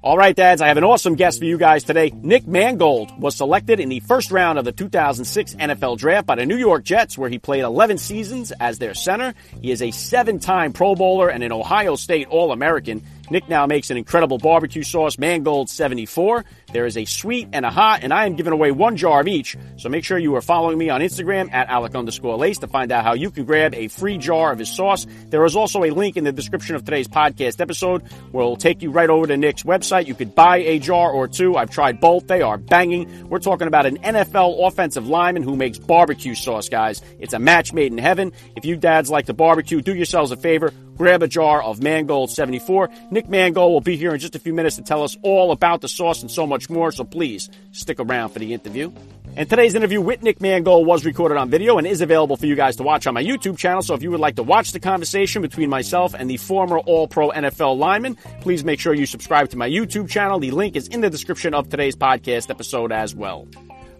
All right, dads, I have an awesome guest for you guys today. Nick Mangold was selected in the first round of the 2006 NFL Draft by the New York Jets, where he played 11 seasons as their center. He is a seven time Pro Bowler and an Ohio State All American. Nick now makes an incredible barbecue sauce, Mangold 74. There is a sweet and a hot, and I am giving away one jar of each. So make sure you are following me on Instagram at Alec underscore Lace to find out how you can grab a free jar of his sauce. There is also a link in the description of today's podcast episode where it'll take you right over to Nick's website. You could buy a jar or two. I've tried both. They are banging. We're talking about an NFL offensive lineman who makes barbecue sauce, guys. It's a match made in heaven. If you dads like to barbecue, do yourselves a favor. Grab a jar of Mangold 74. Nick Mangold will be here in just a few minutes to tell us all about the sauce and so much more, so please stick around for the interview. And today's interview with Nick Mangold was recorded on video and is available for you guys to watch on my YouTube channel. So if you would like to watch the conversation between myself and the former All Pro NFL lineman, please make sure you subscribe to my YouTube channel. The link is in the description of today's podcast episode as well.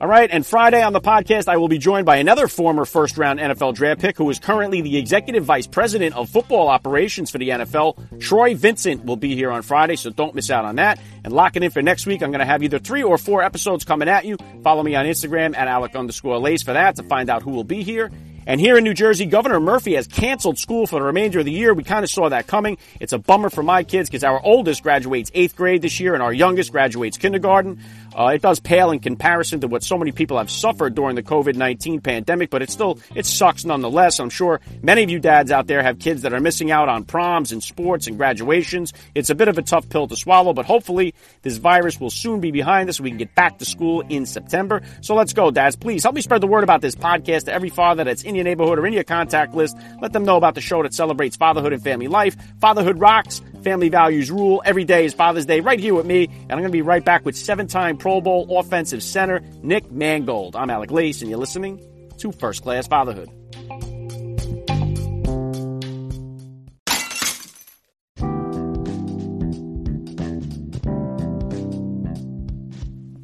All right, and Friday on the podcast, I will be joined by another former first round NFL draft pick who is currently the executive vice president of football operations for the NFL. Troy Vincent will be here on Friday, so don't miss out on that. And lock it in for next week. I'm going to have either three or four episodes coming at you. Follow me on Instagram at Alec underscore Lace for that to find out who will be here. And here in New Jersey, Governor Murphy has canceled school for the remainder of the year. We kind of saw that coming. It's a bummer for my kids because our oldest graduates eighth grade this year and our youngest graduates kindergarten. Uh, it does pale in comparison to what so many people have suffered during the COVID-19 pandemic, but it still, it sucks nonetheless. I'm sure many of you dads out there have kids that are missing out on proms and sports and graduations. It's a bit of a tough pill to swallow, but hopefully this virus will soon be behind us we can get back to school in September. So let's go, dads. Please help me spread the word about this podcast to every father that's in your neighborhood or in your contact list. Let them know about the show that celebrates fatherhood and family life. Fatherhood rocks. Family values rule. Every day is Father's Day right here with me, and I'm going to be right back with seven-time Pro Bowl offensive center Nick Mangold. I'm Alec Lace, and you're listening to First Class Fatherhood.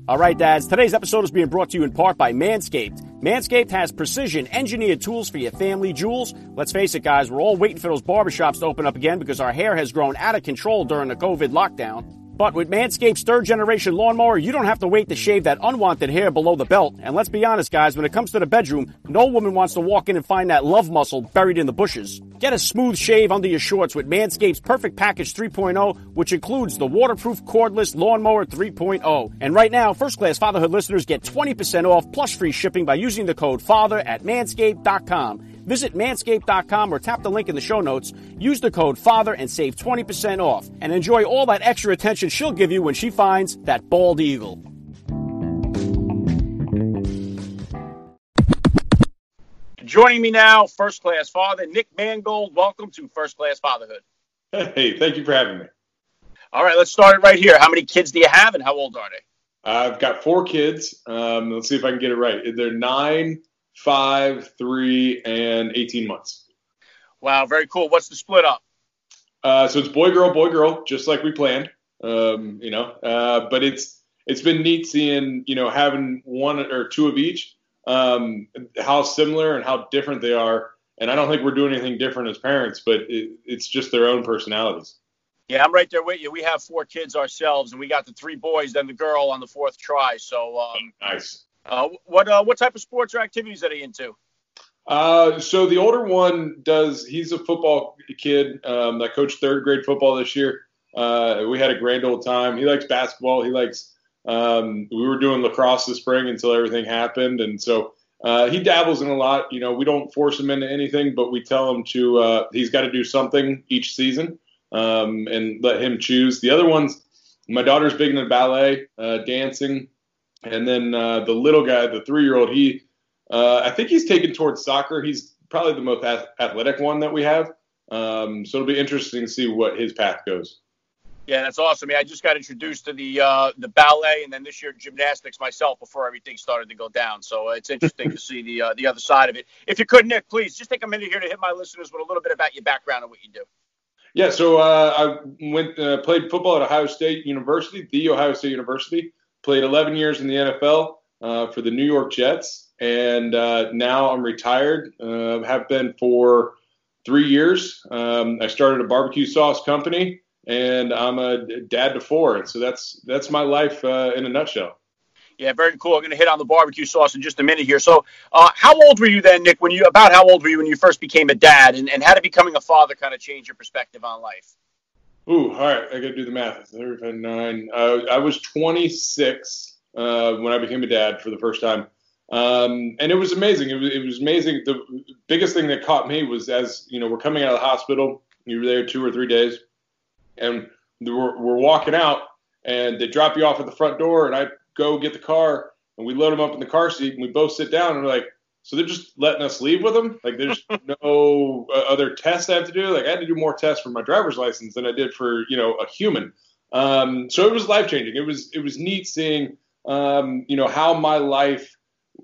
All right, dads, today's episode is being brought to you in part by Manscaped. Manscaped has precision engineered tools for your family jewels. Let's face it, guys, we're all waiting for those barbershops to open up again because our hair has grown out of control during the COVID lockdown. But with Manscaped's third generation lawnmower, you don't have to wait to shave that unwanted hair below the belt. And let's be honest, guys, when it comes to the bedroom, no woman wants to walk in and find that love muscle buried in the bushes. Get a smooth shave under your shorts with Manscaped's Perfect Package 3.0, which includes the waterproof cordless lawnmower 3.0. And right now, first class fatherhood listeners get 20% off plus free shipping by using the code FATHER at manscaped.com. Visit manscaped.com or tap the link in the show notes. Use the code FATHER and save 20% off. And enjoy all that extra attention she'll give you when she finds that bald eagle. Joining me now, first class father, Nick Mangold. Welcome to First Class Fatherhood. Hey, thank you for having me. All right, let's start it right here. How many kids do you have and how old are they? I've got four kids. Um, let's see if I can get it right. They're nine, five, three, and 18 months. Wow, very cool. What's the split up? Uh, so it's boy, girl, boy, girl, just like we planned. Um, you know, uh, but it's it's been neat seeing you know having one or two of each, um, how similar and how different they are. And I don't think we're doing anything different as parents, but it, it's just their own personalities. Yeah, I'm right there with you. We have four kids ourselves, and we got the three boys, then the girl on the fourth try. So um, nice. Uh, what uh, what type of sports or activities are they into? Uh, so the older one does. He's a football kid um, that coached third grade football this year. Uh, we had a grand old time. He likes basketball. He likes. Um, we were doing lacrosse this spring until everything happened, and so uh, he dabbles in a lot. You know, we don't force him into anything, but we tell him to. Uh, he's got to do something each season, um, and let him choose. The other ones, my daughter's big into ballet, uh, dancing, and then uh, the little guy, the three-year-old, he, uh, I think he's taken towards soccer. He's probably the most athletic one that we have. Um, so it'll be interesting to see what his path goes. Yeah, that's awesome. I, I just got introduced to the uh, the ballet and then this year gymnastics myself before everything started to go down. So it's interesting to see the uh, the other side of it. If you could, Nick, please just take a minute here to hit my listeners with a little bit about your background and what you do. Yeah, so uh, I went uh, played football at Ohio State University, the Ohio State University. Played 11 years in the NFL uh, for the New York Jets, and now I'm retired. have been for three years. Um, I started a barbecue sauce company and I'm a dad to four, and so that's that's my life uh, in a nutshell. Yeah, very cool. I'm going to hit on the barbecue sauce in just a minute here. So, uh, how old were you then, Nick? When you about how old were you when you first became a dad, and, and how did becoming a father kind of change your perspective on life? Ooh, all right, I got to do the math. Nine. Uh, I was 26 uh, when I became a dad for the first time, um, and it was amazing. It was, it was amazing. The biggest thing that caught me was as you know we're coming out of the hospital. You were there two or three days and we're, we're walking out, and they drop you off at the front door, and I go get the car, and we load them up in the car seat, and we both sit down, and we're like, so they're just letting us leave with them? Like, there's no uh, other tests I have to do? Like, I had to do more tests for my driver's license than I did for, you know, a human. Um, so it was life changing. It was it was neat seeing, um, you know, how my life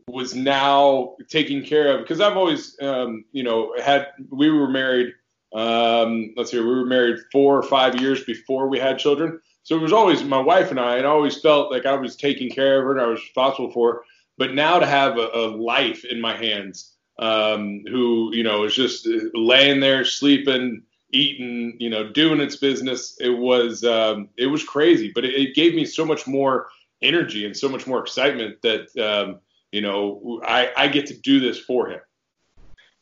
was now taken care of because I've always, um, you know, had we were married um, let's see, we were married four or five years before we had children. So it was always my wife and I, and I always felt like I was taking care of her and I was responsible for her. But now to have a, a life in my hands, um, who, you know, is just laying there, sleeping, eating, you know, doing its business, it was, um, it was crazy, but it, it, gave me so much more energy and so much more excitement that, um, you know, I, I get to do this for him.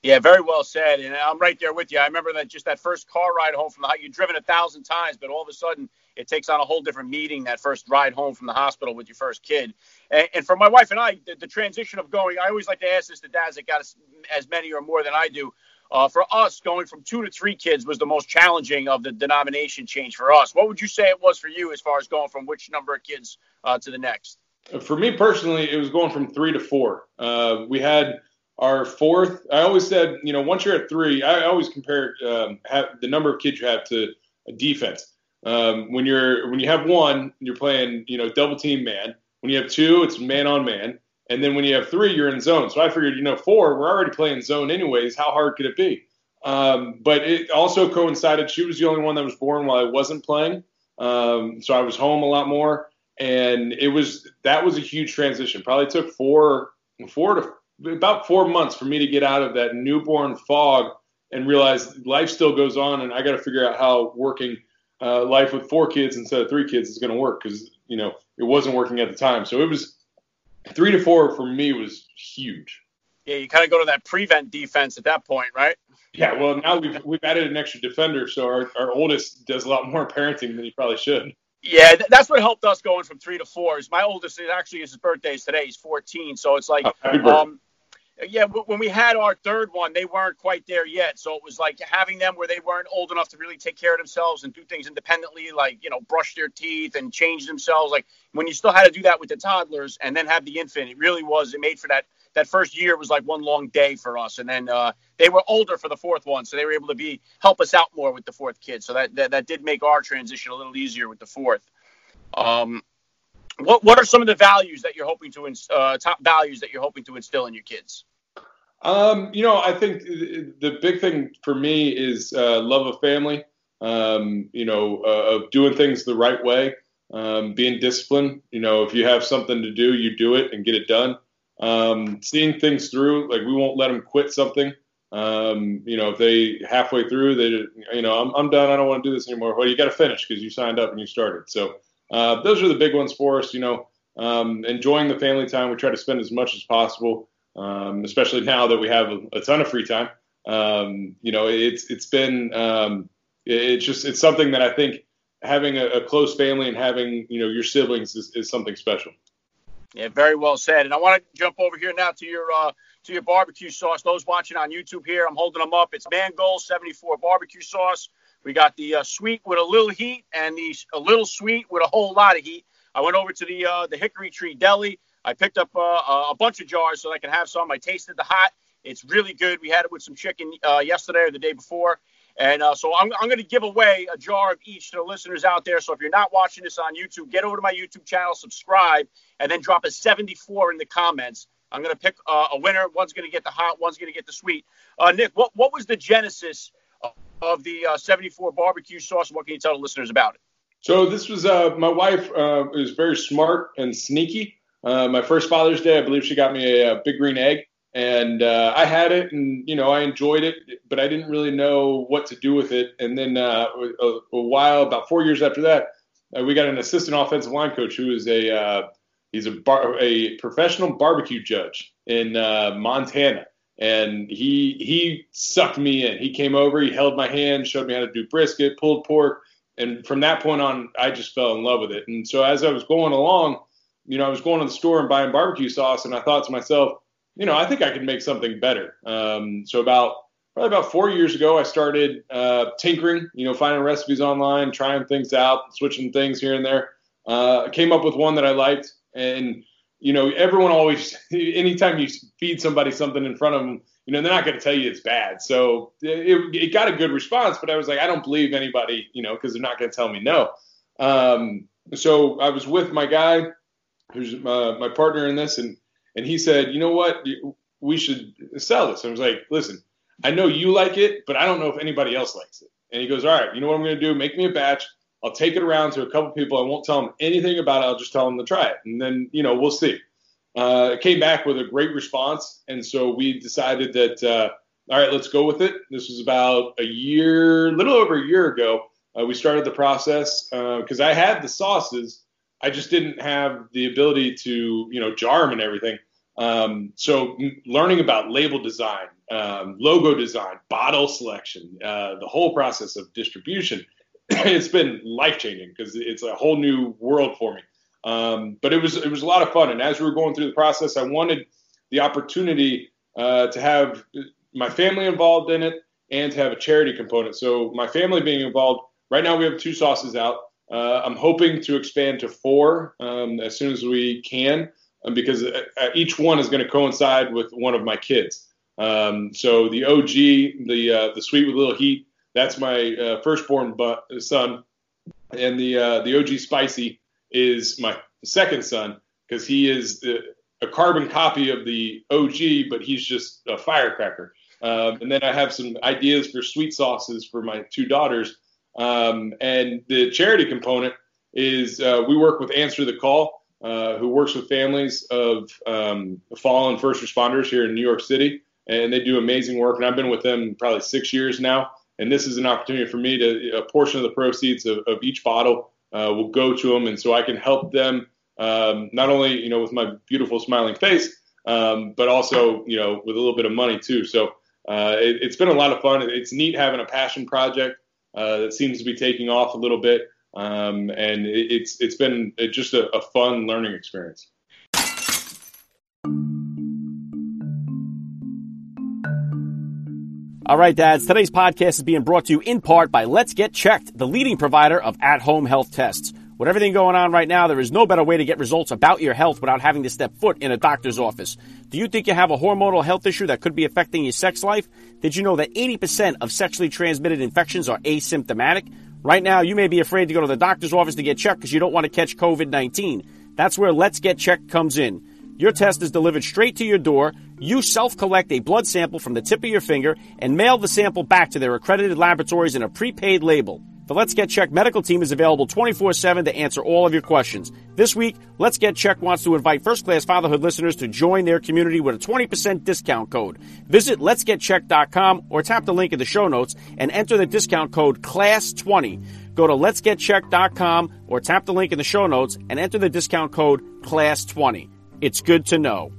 Yeah, very well said. And I'm right there with you. I remember that just that first car ride home from the you've driven a thousand times, but all of a sudden it takes on a whole different meaning that first ride home from the hospital with your first kid. And, and for my wife and I, the, the, transition of going, I always like to ask this to dads that got as, as many or more than I do. Uh, for us, going from two to three kids was the most challenging of the denomination change for us. What would you say it was for you as far as going from which number of kids uh, to the next? For me personally, it was going from three to four. Uh, we had our fourth. I always said, you know, once you're at three, I always compare um, the number of kids you have to a defense. Um, when you're when you have one, you're playing, you know, double team man. When you have two, it's man on man. And then when you have three, you're in zone. So I figured, you know, four, we're already playing zone anyways. How hard could it be? Um, but it also coincided. She was the only one that was born while I wasn't playing. Um, so I was home a lot more, and it was that was a huge transition. Probably took four four to about four months for me to get out of that newborn fog and realize life still goes on, and I got to figure out how working uh, life with four kids instead of three kids is going to work because you know it wasn't working at the time. So it was three to four for me was huge. Yeah, you kind of go to that prevent defense at that point, right? Yeah, well now we've we've added an extra defender, so our, our oldest does a lot more parenting than he probably should. Yeah, that's what helped us going from three to four. Is my oldest is actually his birthday is today. He's 14, so it's like oh, um, yeah, when we had our third one, they weren't quite there yet. So it was like having them where they weren't old enough to really take care of themselves and do things independently, like, you know, brush their teeth and change themselves. Like when you still had to do that with the toddlers and then have the infant, it really was, it made for that. That first year was like one long day for us. And then uh, they were older for the fourth one. So they were able to be help us out more with the fourth kid. So that, that, that did make our transition a little easier with the fourth. Um, what what are some of the values that you're hoping to uh, top values that you're hoping to instill in your kids? Um, you know, I think the big thing for me is uh, love of family. Um, you know, uh, of doing things the right way, um, being disciplined. You know, if you have something to do, you do it and get it done. Um, seeing things through, like we won't let them quit something. Um, you know, if they halfway through, they, you know, I'm, I'm done. I don't want to do this anymore. Well, you got to finish because you signed up and you started. So uh, those are the big ones for us. You know, um, enjoying the family time. We try to spend as much as possible, um, especially now that we have a, a ton of free time. Um, you know, it's it's been um, it's just it's something that I think having a, a, close family and having you know your siblings is, is something special. Yeah, very well said. And I want to jump over here now to your uh, to your barbecue sauce. Those watching on YouTube here, I'm holding them up. It's Mangold 74 barbecue sauce. We got the uh, sweet with a little heat and the a little sweet with a whole lot of heat. I went over to the uh, the Hickory Tree Deli. I picked up uh, a bunch of jars so I can have some. I tasted the hot. It's really good. We had it with some chicken uh, yesterday or the day before. And uh, so I'm, I'm going to give away a jar of each to the listeners out there. So if you're not watching this on YouTube, get over to my YouTube channel, subscribe, and then drop a 74 in the comments. I'm going to pick uh, a winner. One's going to get the hot, one's going to get the sweet. Uh, Nick, what, what was the genesis of, of the uh, 74 barbecue sauce? What can you tell the listeners about it? So this was uh, my wife uh, is very smart and sneaky. Uh, my first Father's Day, I believe she got me a, a big green egg, and uh, I had it, and you know I enjoyed it, but I didn't really know what to do with it. And then uh, a, a, while, about four years after that, uh, we got an assistant offensive line coach who is a uh, he's a bar, a professional barbecue judge in Montana, and he he sucked me in. He came over, he held my hand, showed me how to do brisket, pulled pork and from that point on, I just fell in love with it. And so as I was going along, you know, I was going to the store and buying barbecue sauce, and I thought to myself, you know, I think I could make something better. Um, so about probably about four years ago, I started uh, tinkering, you know, finding recipes online, trying things out, switching things here and there. Uh, I came up with one that I liked, and you know, everyone always, anytime you feed somebody something in front of them, you know, they're not going to tell you it's bad. So it, it, got a good response, but I was like, I don't believe anybody, you know, because they're not going to tell me no. Um, so I was with my guy, who's my partner in this, and and he said, you know what, we should sell this. And I was like, listen, I know you like it, but I don't know if anybody else likes it. And he goes, all right, you know what I'm going to do? Make me a batch. I'll take it around to a couple people. I won't tell them anything about it. I'll just tell them to try it, and then you know we'll see uh, came back with a great response, and so we decided that uh, all right, let's go with it. This was about a year, little over a year ago. Uh, we started the process because uh, I had the sauces, I just didn't have the ability to you know jar them and everything. Um, so learning about label design, um, logo design, bottle selection, uh, the whole process of distribution, it's been life changing because it's a whole new world for me. Um, but it was it was a lot of fun, and as we were going through the process, I wanted the opportunity uh, to have my family involved in it and to have a charity component. So my family being involved. Right now, we have two sauces out. Uh, I'm hoping to expand to four um, as soon as we can, um, because uh, uh each one is going to coincide with one of my kids. Um, so the OG, the uh, the sweet with a little heat, that's my uh, firstborn son, and the uh, the OG spicy is my second son because he is a carbon copy of the OG, but he's just a firecracker. Um, and then I have some ideas for sweet sauces for my two daughters. Um, and the charity component is uh, we work with Answer the Call, uh, who works with families of um, fallen first responders here in New York City. And they do amazing work. And I've been with them probably six years now. And this is an opportunity for me to, a portion of the proceeds of, of each bottle uh, will go to them, and so I can help them um, not only you know with my beautiful smiling face, um, but also you know with a little bit of money too. So uh, it, has been a lot of fun. It's neat having a passion project uh, that seems to be taking off a little bit, um, and it, it's it's been just a, a fun learning experience. All right, dads, today's podcast is being brought to you in part by Let's Get Checked, the leading provider of at home health tests. With everything going on right now, there is no better way to get results about your health without having to step foot in a doctor's office. Do you think you have a hormonal health issue that could be affecting your sex life? Did you know that 80% of sexually transmitted infections are asymptomatic? Right now, you may be afraid to go to the doctor's office to get checked because you don't want to catch COVID 19. That's where Let's Get Checked comes in. Your test is delivered straight to your door. You self collect a blood sample from the tip of your finger and mail the sample back to their accredited laboratories in a prepaid label. The Let's Get Checked medical team is available 24 7 to answer all of your questions. This week, Let's Get Checked wants to invite first class fatherhood listeners to join their community with a 20% discount code. Visit letsgetchecked.com or tap the link in the show notes and enter the discount code CLASS20. Go to letsgetchecked.com or tap the link in the show notes and enter the discount code CLASS20. It's good to know.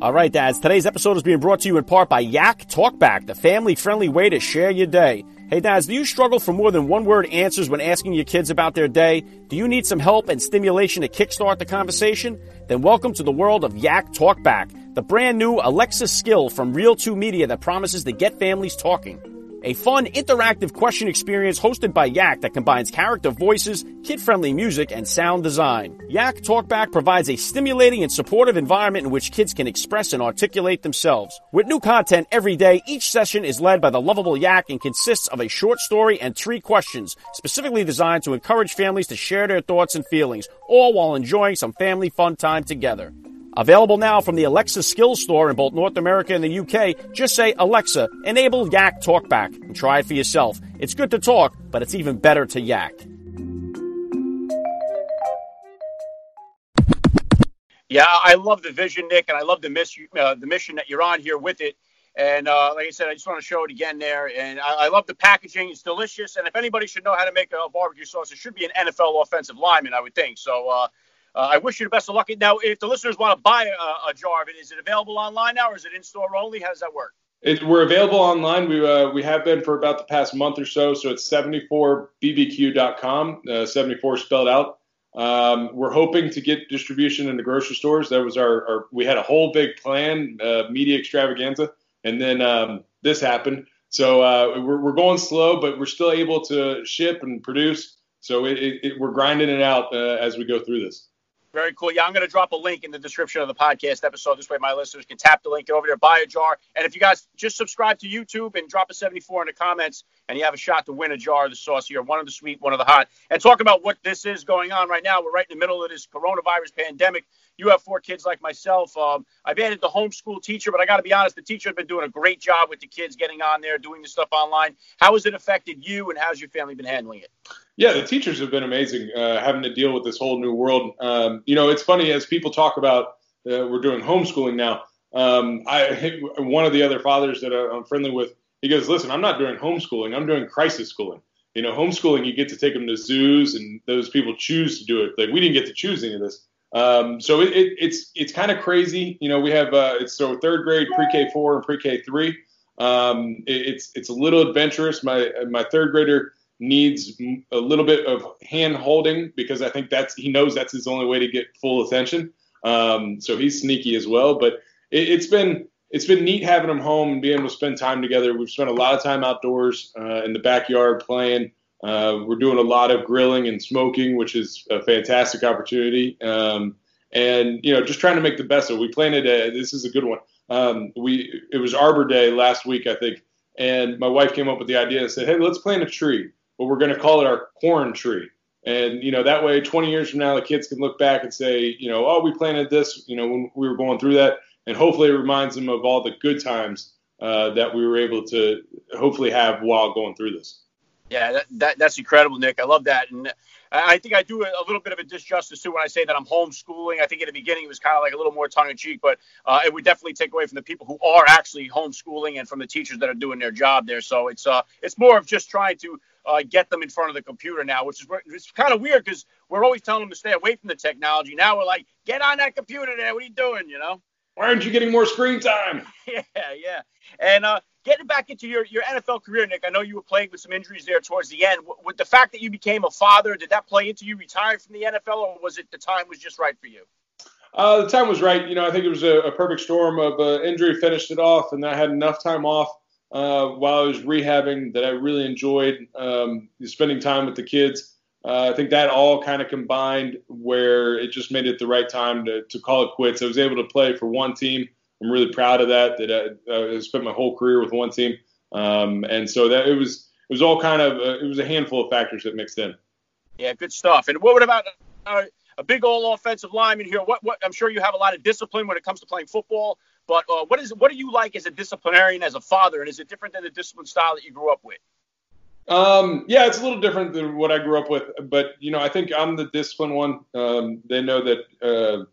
All right, dads. Today's episode is being brought to you in part by Yak Talkback, the family-friendly way to share your day. Hey, dads, do you struggle for more than one-word answers when asking your kids about their day? Do you need some help and stimulation to kickstart the conversation? Then welcome to the world of Yak Talkback, the brand new Alexa skill from Real 2 Media that promises to get families talking. A fun, interactive question experience hosted by Yak that combines character voices, kid-friendly music, and sound design. Yak Talkback provides a stimulating and supportive environment in which kids can express and articulate themselves. With new content every day, each session is led by the lovable Yak and consists of a short story and three questions, specifically designed to encourage families to share their thoughts and feelings, all while enjoying some family fun time together. Available now from the Alexa Skills Store in both North America and the UK. Just say, Alexa, enable Yak Talkback and try it for yourself. It's good to talk, but it's even better to yak. Yeah, I love the vision, Nick, and I love the, miss, uh, the mission that you're on here with it. And uh, like I said, I just want to show it again there. And I, I, love the packaging; it's delicious. And if anybody should know how to make a barbecue sauce, it should be an NFL offensive lineman, I would think. So uh, uh, I wish you the best of luck. Now, if the listeners want to buy a, a, or of it, is it available online now, or is it in store only? How does that work? It, we're available online. We uh, we have been for about the past month or so. So it's 74bbq.com, uh, 74 spelled out. Um, we're hoping to get distribution in the grocery stores. That was our, our we had a whole big plan, uh, media extravaganza, and then um, this happened. So uh, we're, we're going slow, but we're still able to ship and produce. So it, it, we're grinding it out uh, as we go through this. Very cool. Yeah, I'm going to drop a link in the description of the podcast episode. This way, my listeners can tap the link, get over there, buy a jar. And if you guys just subscribe to YouTube and drop a 74 in the comments, and you have a shot to win a jar of the sauce here, one of the sweet, one of the hot. And talk about what this is going on right now. We're right in the middle of this coronavirus pandemic. You have four kids like myself. Um, I've added the homeschool teacher, but I got to be honest, the teacher has been doing a great job with the kids getting on there, doing the stuff online. How has it affected you, and how's your family been handling it? Yeah, the teachers have been amazing uh, having to deal with this whole new world. Um, you know, it's funny as people talk about uh, we're doing homeschooling now. Um, I one of the other fathers that I'm friendly with, he goes, "Listen, I'm not doing homeschooling. I'm doing crisis schooling. You know, homeschooling you get to take them to zoos, and those people choose to do it. Like we didn't get to choose any of this. Um, so it, it, it's it's kind of crazy. You know, we have uh, it's so third grade, pre-K four, and pre-K three. Um, it, it's it's a little adventurous. My my third grader needs a little bit of hand holding because I think that's he knows that's his only way to get full attention. Um, so he's sneaky as well. But it, has been it's been neat having him home and being able to spend time together. We've spent a lot of time outdoors uh, in the backyard playing. Uh, we're doing a lot of grilling and smoking, which is a fantastic opportunity. Um, and you know, just trying to make the best of it. We planted a. This is a good one. Um, we it was Arbor Day last week, I think, and my wife came up with the idea and said, "Hey, let's plant a tree." But we're going to call it our corn tree. And you know that way, 20 years from now, the kids can look back and say, you know, oh, we planted this, you know, when we were going through that, and hopefully it reminds them of all the good times uh, that we were able to hopefully have while going through this. Yeah, that, that, that's incredible, Nick. I love that, and I think I do a, little bit of a disjustice too when I say that I'm homeschooling. I think at the beginning it was kind of like a little more tongue in cheek, but uh, it would definitely take away from the people who are actually homeschooling and from the teachers that are doing their job there. So it's uh, it's more of just trying to uh, get them in front of the computer now, which is it's kind of weird because we're always telling them to stay away from the technology. Now we're like, get on that computer there. What are you doing? You know? Why aren't you getting more screen time? yeah, yeah. And uh, getting back into your, your NFL career, Nick, I know you were playing with some injuries there towards the end. With the fact that you became a father, did that play into you retiring from the NFL, or was it the time was just right for you? Uh, the time was right. You know, I think it was a, a perfect storm of uh, injury finished it off, and I had enough time off uh, while I was rehabbing that I really enjoyed um, spending time with the kids. Uh, I think that all kind of combined where it just made it the right time to, to call it quits. I was able to play for one team. I'm really proud of that. That I, I spent my whole career with one team, um, and so that it was it was all kind of uh, it was a handful of factors that mixed in. Yeah, good stuff. And what about uh, a big all offensive lineman here? What what I'm sure you have a lot of discipline when it comes to playing football. But uh, what is what do you like as a disciplinarian, as a father, and is it different than the discipline style that you grew up with? Um, yeah, it's a little different than what I grew up with, but you know, I think I'm the disciplined one. Um, they know that uh,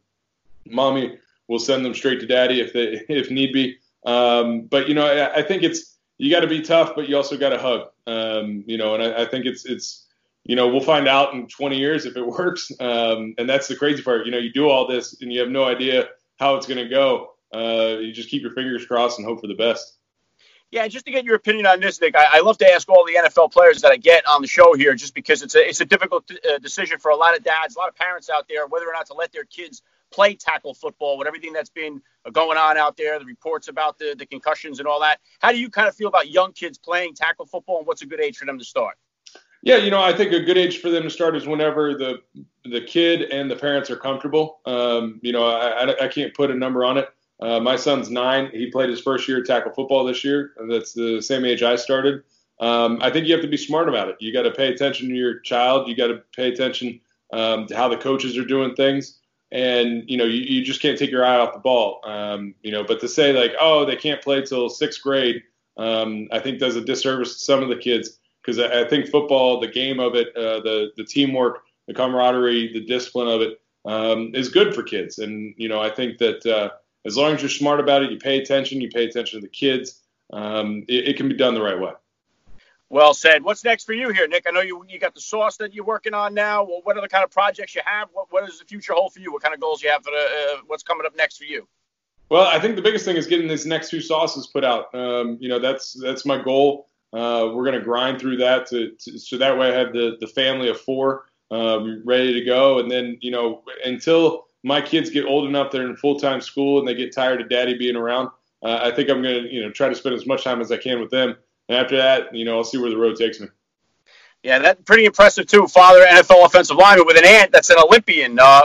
mommy will send them straight to daddy if they if need be. Um, but you know, I, I think it's you got to be tough, but you also got to hug. Um, you know, and I, I, think it's it's you know we'll find out in 20 years if it works. Um, and that's the crazy part. You know, you do all this and you have no idea how it's going to go uh, you just keep your fingers crossed and hope for the best. Yeah, just to get your opinion on this, Nick, I, I, love to ask all the NFL players that I get on the show here, just because it's a it's a difficult uh, decision for a lot of dads, a lot of parents out there, whether or not to let their kids play tackle football with everything that's been going on out there, the reports about the, the concussions and all that. How do you kind of feel about young kids playing tackle football and what's a good age for them to start? Yeah, you know, I think a good age for them to start is whenever the the kid and the parents are comfortable. Um, you know, I, I can't put a number on it. Uh, my son's nine. He played his first year tackle football this year. That's the same age I started. Um, I think you have to be smart about it. You got to pay attention to your child. You got to pay attention um, to how the coaches are doing things. And you know, you, you just can't take your eye off the ball. Um, you know, but to say like, oh, they can't play till sixth grade, um, I think does a disservice to some of the kids because I, I, think football, the game of it, uh, the the teamwork, the camaraderie, the discipline of it um, is good for kids. And you know, I think that uh, as long as you're smart about it, you pay attention, you pay attention to the kids, um, it, it, can be done the right way. Well said. What's next for you here, Nick? I know you you got the sauce that you're working on now. Well, what are the kind of projects you have? What what does the future hold for you? What kind of goals you have for the, uh, what's coming up next for you? Well, I think the biggest thing is getting these next two sauces put out. Um, you know, that's that's my goal. Uh, we're going to grind through that to, to, so that way I have the the family of four um, ready to go, and then you know until my kids get old enough, they're in full time school, and they get tired of daddy being around. Uh, I think I'm going to, you know, try to spend as much time as I can with them. And after that, you know, I'll see where the road takes me. Yeah, that's pretty impressive too. Father, NFL offensive lineman with an aunt that's an Olympian. Uh,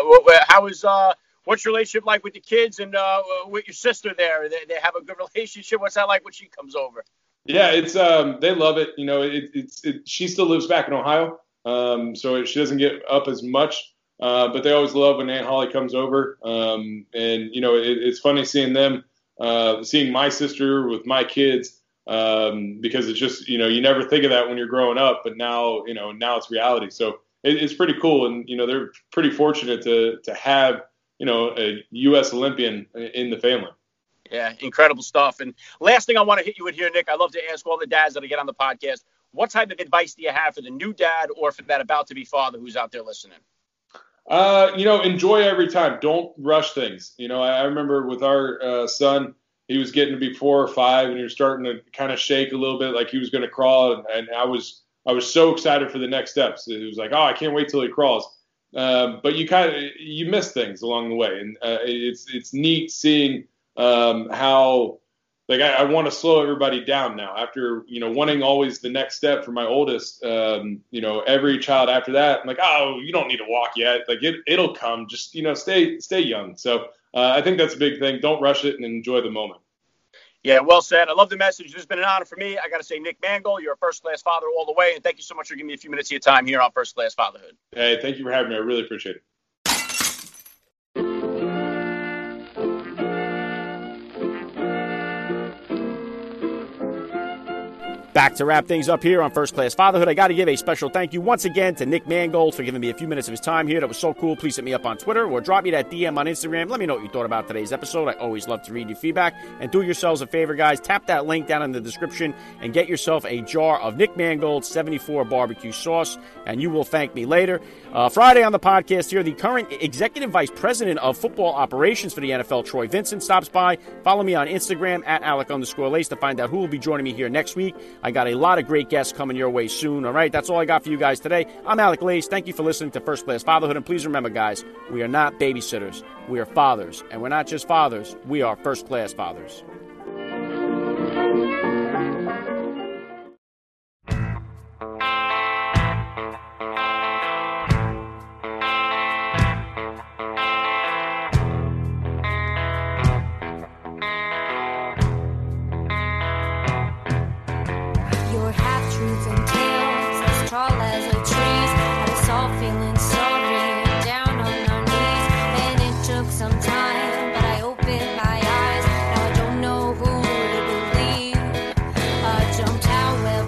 how is uh, what's your relationship like with the kids and uh, with your sister there? They, they have a good relationship. What's that like when she comes over? Yeah, it's um, they love it. You know, it, it's it, she still lives back in Ohio, um, so she doesn't get up as much. Uh, but they always love when Aunt Holly comes over. Um, and, you know, it, it's funny seeing them, uh, seeing my sister with my kids, um, because it's just, you know, you never think of that when you're growing up, but now, you know, now it's reality. So it, it's pretty cool. And, you know, they're pretty fortunate to, to have, you know, a U.S. Olympian in the family. Yeah, incredible stuff. And last thing I want to hit you with here, Nick, I love to ask all the dads that I get on the podcast, what type of advice do you have for the new dad or for that about to be father who's out there listening? Uh, you know, enjoy every time. Don't rush things. You know, I, I remember with our uh, son, he was getting to be four or five, and he was starting to kind of shake a little bit, like he was going to crawl. And, and, I was, I was so excited for the next steps. It was like, oh, I can't wait till he crawls. Um, but you kind of you miss things along the way, and uh, it's it's neat seeing um, how like I, I want to slow everybody down now after you know wanting always the next step for my oldest. Um, you know, every child after that, I'm like, oh, you don't need to walk yet. Like it, it'll come. Just you know, stay stay young. So uh, I think that's a big thing. Don't rush it and enjoy the moment. Yeah, well said. I love the message. This has been an honor for me. I got to say, Nick Mangold, you're a first class father all the way, and thank you so much for giving me a few minutes of your time here on First Class Fatherhood. Hey, thank you for having me. I really appreciate it. Back to wrap things up here on First Class Fatherhood. I got to give a special thank you once again to Nick Mangold for giving me a few minutes of his time here. That was so cool. Please hit me up on Twitter or drop me that DM on Instagram. Let me know what you thought about today's episode. I always love to read your feedback. And do yourselves a favor, guys. Tap that link down in the description and get yourself a jar of Nick Mangold 74 barbecue sauce, and you will thank me later. Uh, Friday on the podcast here, the current executive vice president of football operations for the NFL, Troy Vincent, stops by. Follow me on Instagram at Alec underscore Lace to find out who will be joining me here next week. Got a lot of great guests coming your way soon. All right, that's all I got for you guys today. I'm Alec Lace. Thank you for listening to First Class Fatherhood. And please remember, guys, we are not babysitters. We are fathers. And we're not just fathers, we are first class fathers.